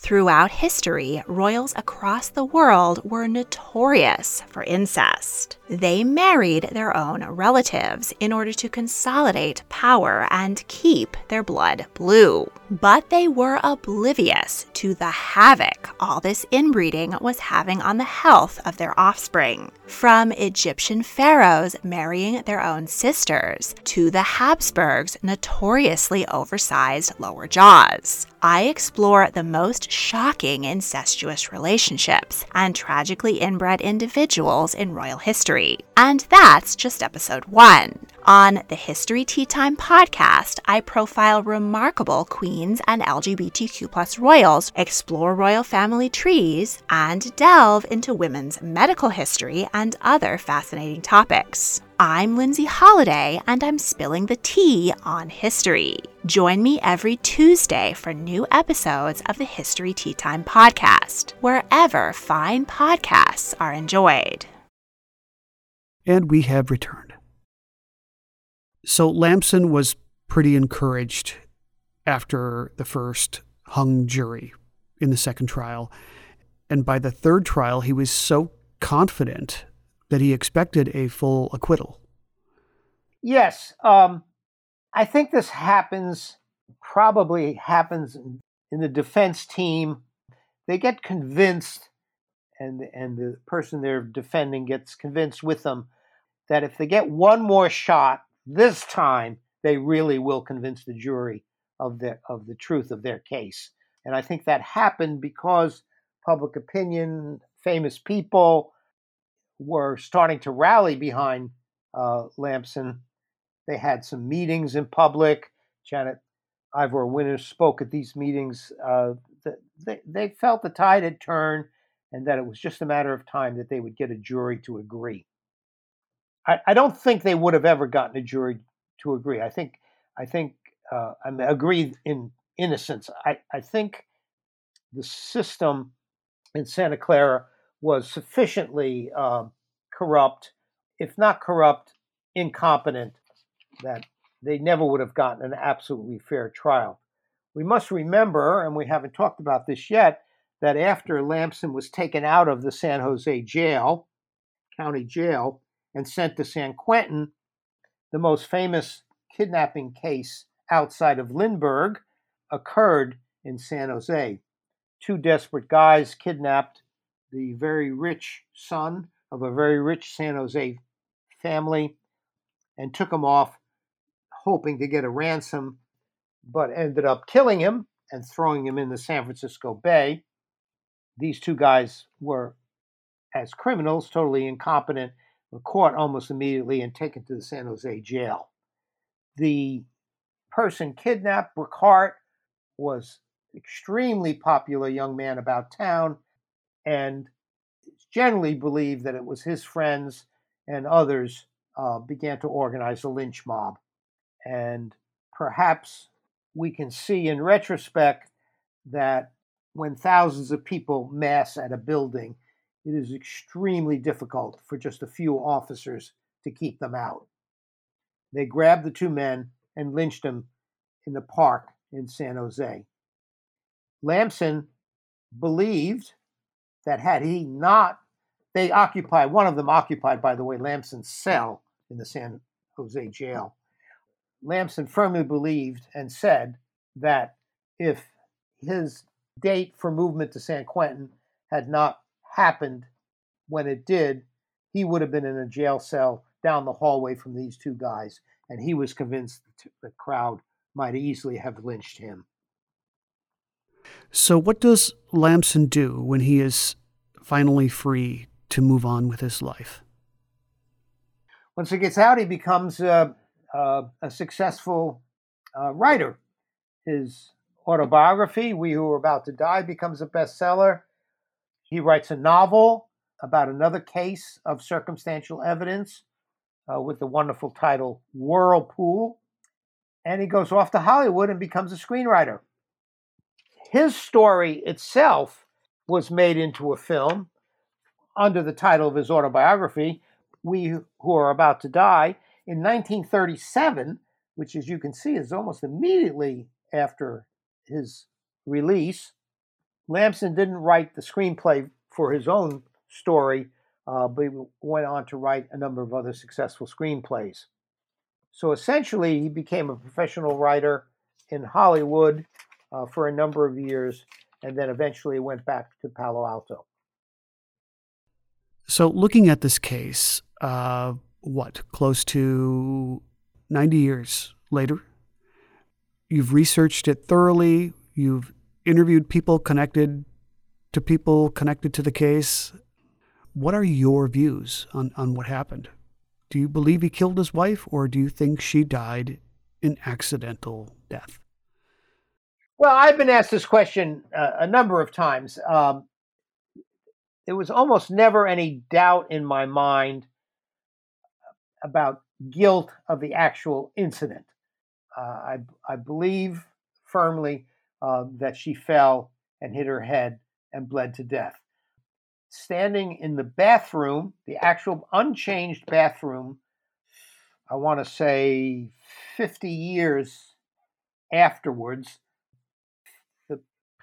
Throughout history, royals across the world were notorious for incest. They married their own relatives in order to consolidate power and keep their blood blue. But they were oblivious to the havoc all this inbreeding was having on the health of their offspring. From Egyptian pharaohs marrying their own sisters to the Habsburgs' notoriously oversized lower jaws. I explore the most shocking incestuous relationships and tragically inbred individuals in royal history. And that's just episode one. On the History Tea Time podcast, I profile remarkable queens and LGBTQ plus royals, explore royal family trees, and delve into women's medical history and other fascinating topics. I'm Lindsay Holiday, and I'm spilling the tea on history. Join me every Tuesday for new episodes of the History Tea Time podcast, wherever fine podcasts are enjoyed. And we have returned. So Lamson was pretty encouraged after the first hung jury in the second trial. And by the third trial, he was so confident that he expected a full acquittal. Yes. Um, I think this happens, probably happens in the defense team. They get convinced, and, and the person they're defending gets convinced with them that if they get one more shot, this time they really will convince the jury of the of the truth of their case. And I think that happened because public opinion, famous people were starting to rally behind uh, Lamson. They had some meetings in public. Janet Yvor Winter spoke at these meetings. Uh, they, they felt the tide had turned and that it was just a matter of time that they would get a jury to agree. I, I don't think they would have ever gotten a jury to agree. I think I think uh, I mean, agree in innocence. I, I think the system in Santa Clara was sufficiently uh, corrupt, if not corrupt, incompetent, that they never would have gotten an absolutely fair trial. We must remember, and we haven't talked about this yet, that after Lamson was taken out of the San Jose jail, county jail, and sent to San Quentin, the most famous kidnapping case outside of Lindbergh occurred in San Jose. Two desperate guys kidnapped the very rich son of a very rich San Jose family and took him off, hoping to get a ransom, but ended up killing him and throwing him in the San Francisco Bay. These two guys were, as criminals, totally incompetent were caught almost immediately and taken to the San Jose jail. The person kidnapped, Brooke was extremely popular young man about town, and it's generally believed that it was his friends and others uh, began to organize a lynch mob. And perhaps we can see in retrospect that when thousands of people mass at a building, it is extremely difficult for just a few officers to keep them out. They grabbed the two men and lynched them in the park in San Jose. Lamson believed that had he not, they occupied, one of them occupied, by the way, Lamson's cell in the San Jose jail. Lamson firmly believed and said that if his date for movement to San Quentin had not happened when it did, he would have been in a jail cell down the hallway from these two guys, and he was convinced the crowd might easily have lynched him. So, what does Lamson do when he is finally free to move on with his life? Once he gets out, he becomes uh, uh, a successful uh, writer. His autobiography, We Who Are About to Die, becomes a bestseller. He writes a novel about another case of circumstantial evidence uh, with the wonderful title Whirlpool. And he goes off to Hollywood and becomes a screenwriter. His story itself was made into a film under the title of his autobiography, We Who Are About to Die, in 1937, which, as you can see, is almost immediately after his release. Lamson didn't write the screenplay for his own story, uh, but went on to write a number of other successful screenplays. So essentially, he became a professional writer in Hollywood uh, for a number of years and then eventually went back to Palo Alto. So, looking at this case, uh, what, close to 90 years later, you've researched it thoroughly, you've interviewed people connected to people connected to the case. What are your views on, on what happened? Do you believe he killed his wife, or do you think she died an accidental death? Well, I've been asked this question uh, a number of times. Um, there was almost never any doubt in my mind about guilt of the actual incident. Uh, I, I believe firmly uh, that she fell and hit her head and bled to death. Standing in the bathroom, the actual unchanged bathroom, I want to say 50 years afterwards,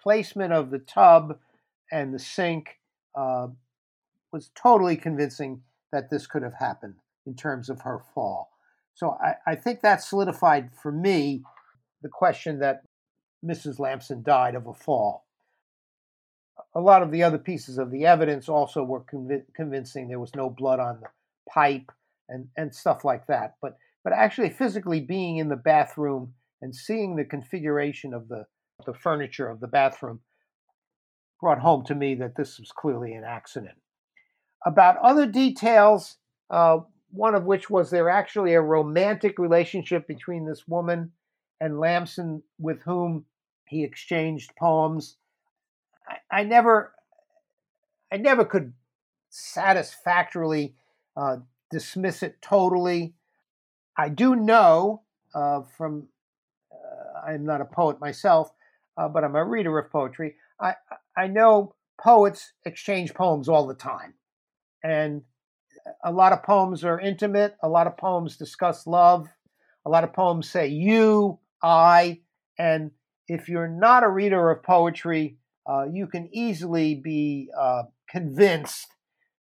placement of the tub and the sink uh, was totally convincing that this could have happened in terms of her fall. So I, I think that solidified for me the question that Mrs. Lamson died of a fall. A lot of the other pieces of the evidence also were conv- convincing. There was no blood on the pipe and, and stuff like that. But but actually physically being in the bathroom and seeing the configuration of the, the furniture of the bathroom brought home to me that this was clearly an accident. About other details, uh, one of which was there actually a romantic relationship between this woman and Lamson, with whom he exchanged poems. I, I never, I never could satisfactorily uh, dismiss it totally. I do know uh, from, uh, I'm not a poet myself, uh, but I'm a reader of poetry. I, I know poets exchange poems all the time. And a lot of poems are intimate, a lot of poems discuss love, a lot of poems say you, I, and if you're not a reader of poetry, uh, you can easily be uh, convinced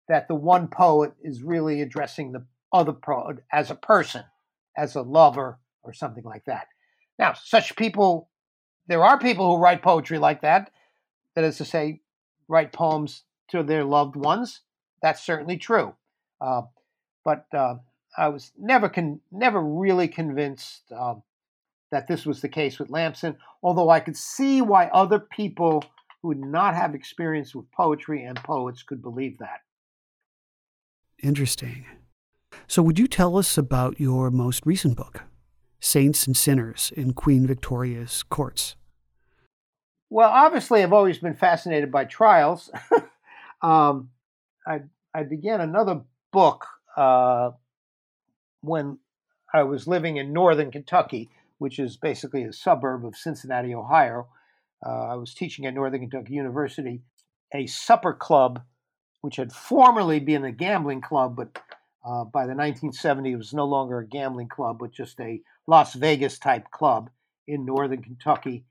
that the one poet is really addressing the other poet as a person, as a lover, or something like that. Now, such people, there are people who write poetry like that, that is to say, write poems to their loved ones. That's certainly true. Uh, but uh, I was never con- never really convinced uh, that this was the case with Lamson, although I could see why other people who would not have experience with poetry and poets could believe that. Interesting. So, would you tell us about your most recent book, Saints and Sinners in Queen Victoria's Courts? Well, obviously, I've always been fascinated by trials. um, I, I began another book uh, when I was living in northern Kentucky, which is basically a suburb of Cincinnati, Ohio. Uh, I was teaching at Northern Kentucky University, a supper club, which had formerly been a gambling club, but uh, by the 1970s it was no longer a gambling club, but just a Las Vegas type club in northern Kentucky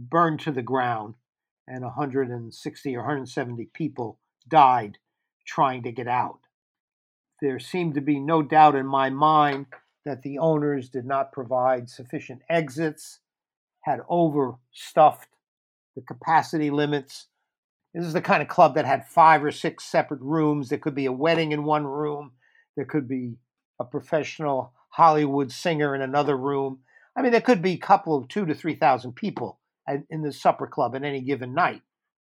burned to the ground, and 160 or 170 people died trying to get out. There seemed to be no doubt in my mind that the owners did not provide sufficient exits, had overstuffed the capacity limits. This is the kind of club that had five or six separate rooms. There could be a wedding in one room, there could be a professional Hollywood singer in another room. I mean, there could be a couple of two to 3,000 people in the supper club at any given night.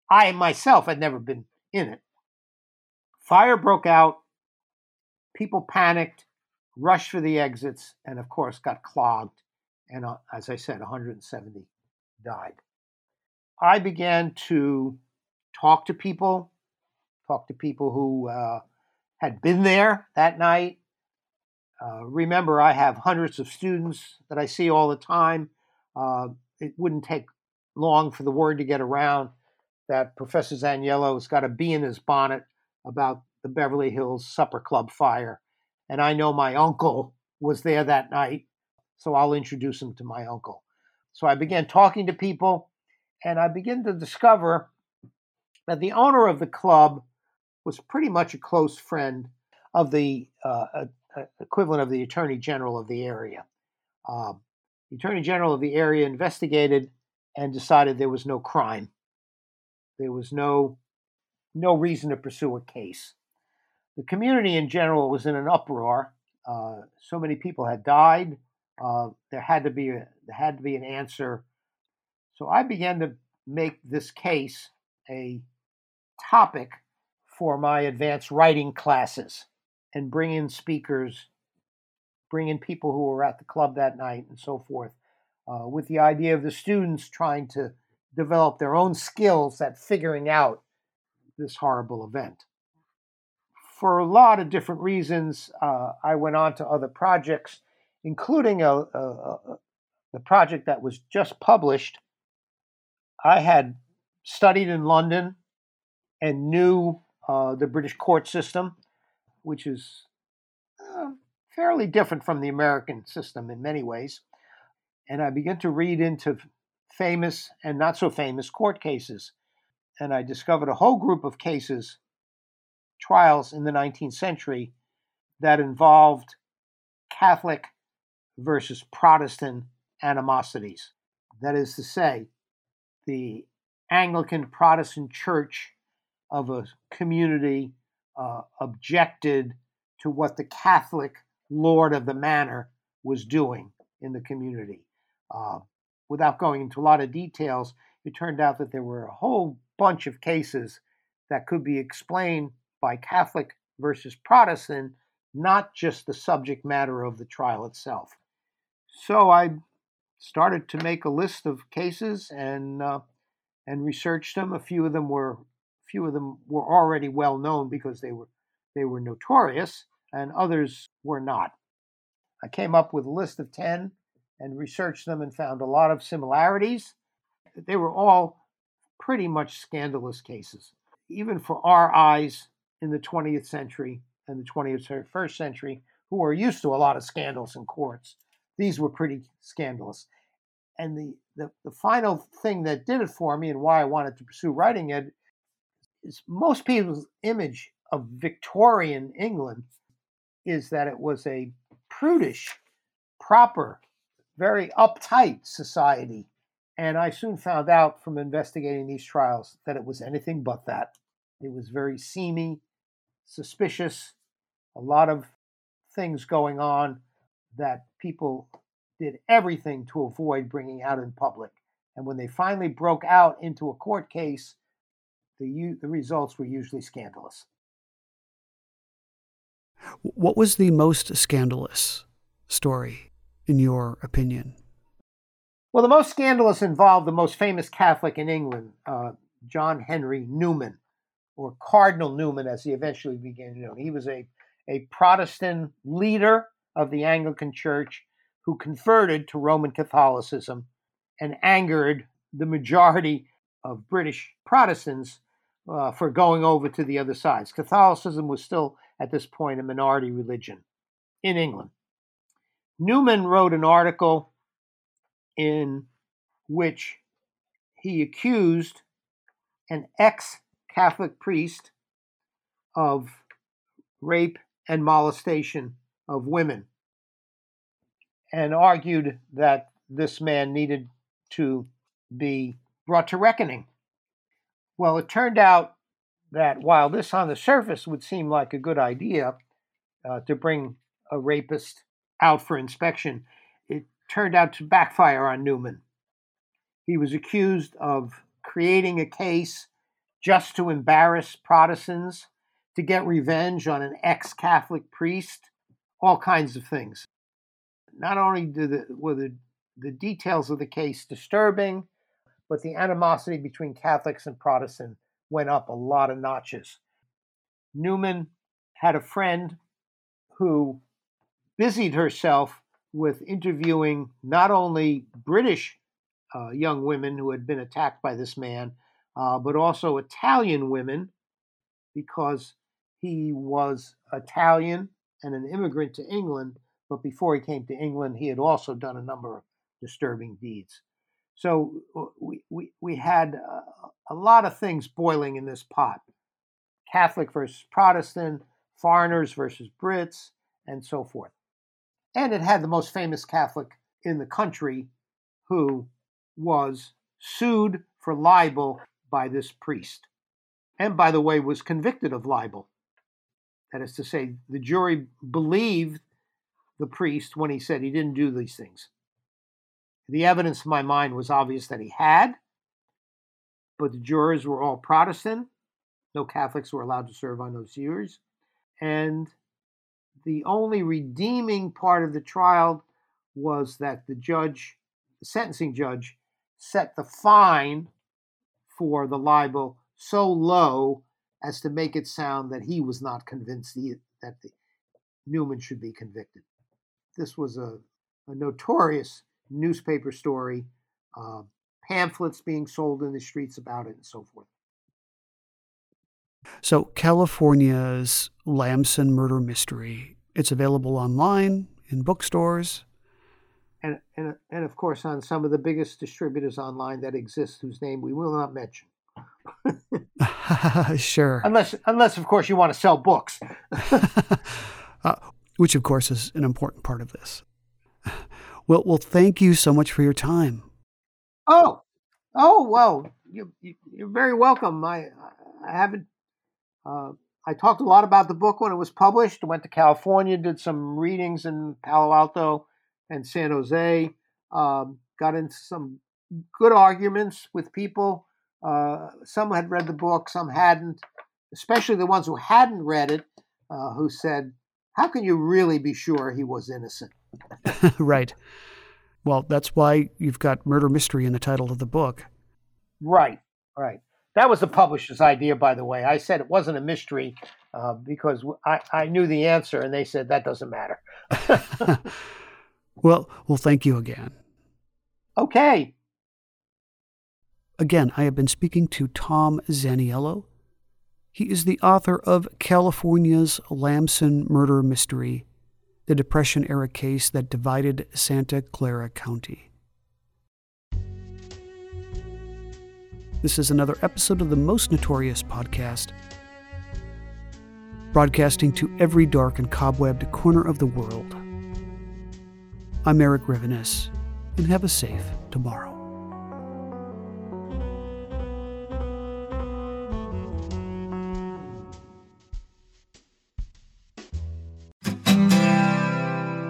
I myself had never been in it. Fire broke out. People panicked, rushed for the exits, and of course got clogged. And uh, as I said, 170 died. I began to talk to people, talk to people who uh, had been there that night. Uh, remember, I have hundreds of students that I see all the time. Uh, it wouldn't take long for the word to get around that Professor Zaniello's got a bee in his bonnet about the Beverly Hills Supper Club fire. And I know my uncle was there that night, so I'll introduce him to my uncle. So I began talking to people, and I began to discover that the owner of the club was pretty much a close friend of the uh, equivalent of the Attorney General of the area. Um, the Attorney General of the area investigated and decided there was no crime. There was no no reason to pursue a case. The community in general was in an uproar. Uh, so many people had died. Uh, there had to be a, there had to be an answer. So I began to make this case a topic for my advanced writing classes and bring in speakers, bring in people who were at the club that night and so forth, uh, with the idea of the students trying to develop their own skills at figuring out this horrible event. For a lot of different reasons, uh, I went on to other projects, including a, a, a, the project that was just published. I had studied in London and knew uh, the British court system, which is uh, fairly different from the American system in many ways. And I began to read into famous and not so famous court cases. And I discovered a whole group of cases, trials in the 19th century, that involved Catholic versus Protestant animosities. That is to say, the Anglican Protestant Church of a community uh, objected to what the Catholic lord of the manor was doing in the community. Uh, without going into a lot of details, it turned out that there were a whole bunch of cases that could be explained by Catholic versus Protestant, not just the subject matter of the trial itself. So I started to make a list of cases and uh, and researched them. A few of them were few of them were already well known because they were they were notorious, and others were not. I came up with a list of ten and researched them and found a lot of similarities. They were all pretty much scandalous cases. Even for our eyes in the 20th century and the 21st century, who are used to a lot of scandals in courts, these were pretty scandalous. And the, the, the final thing that did it for me and why I wanted to pursue writing it is most people's image of Victorian England is that it was a prudish, proper, very uptight society. And I soon found out from investigating these trials that it was anything but that. It was very seamy, suspicious, a lot of things going on that people did everything to avoid bringing out in public. And when they finally broke out into a court case, the, the results were usually scandalous. What was the most scandalous story in your opinion? Well, the most scandalous involved the most famous Catholic in England, uh, John Henry Newman, or Cardinal Newman, as he eventually became known. He was a, a Protestant leader of the Anglican Church who converted to Roman Catholicism and angered the majority of British Protestants uh, for going over to the other sides. Catholicism was still, at this point, a minority religion in England. Newman wrote an article in which he accused an ex Catholic priest of rape and molestation of women and argued that this man needed to be brought to reckoning. Well, it turned out that while this on the surface would seem like a good idea uh, to bring a rapist out for inspection, it turned out to backfire on Newman. He was accused of creating a case just to embarrass Protestants, to get revenge on an ex Catholic priest, all kinds of things. Not only the, were the, the details of the case disturbing, but the animosity between Catholics and Protestants went up a lot of notches. Newman had a friend who busied herself with interviewing not only British uh, young women who had been attacked by this man, uh, but also Italian women, because he was Italian and an immigrant to England. But before he came to England, he had also done a number of disturbing deeds. So uh, we, we, we had uh, a lot of things boiling in this pot Catholic versus Protestant, foreigners versus Brits, and so forth. And it had the most famous Catholic in the country who was sued for libel by this priest. And by the way, was convicted of libel. That is to say, the jury believed the priest when he said he didn't do these things. The evidence in my mind was obvious that he had, but the jurors were all Protestant. No Catholics were allowed to serve on those juries. And the only redeeming part of the trial was that the judge, the sentencing judge, set the fine for the libel so low as to make it sound that he was not convinced that Newman should be convicted. This was a, a notorious newspaper story, uh, pamphlets being sold in the streets about it, and so forth. So, California's Lamson murder mystery. It's available online in bookstores. And, and, and of course, on some of the biggest distributors online that exist, whose name we will not mention. sure. Unless, unless of course, you want to sell books. uh, which, of course, is an important part of this. Well, well, thank you so much for your time. Oh, oh, well, you, you, are very welcome. I, I haven't. Uh, I talked a lot about the book when it was published. Went to California, did some readings in Palo Alto and San Jose. Um, got into some good arguments with people. Uh, some had read the book, some hadn't, especially the ones who hadn't read it, uh, who said, How can you really be sure he was innocent? right. Well, that's why you've got murder mystery in the title of the book. Right, right. That was the publisher's idea, by the way. I said it wasn't a mystery uh, because I, I knew the answer, and they said that doesn't matter. well, well, thank you again. Okay. Again, I have been speaking to Tom Zaniello. He is the author of California's Lamson Murder Mystery, the Depression era case that divided Santa Clara County. This is another episode of the Most Notorious podcast, broadcasting to every dark and cobwebbed corner of the world. I'm Erik Rivenes, and have a safe tomorrow.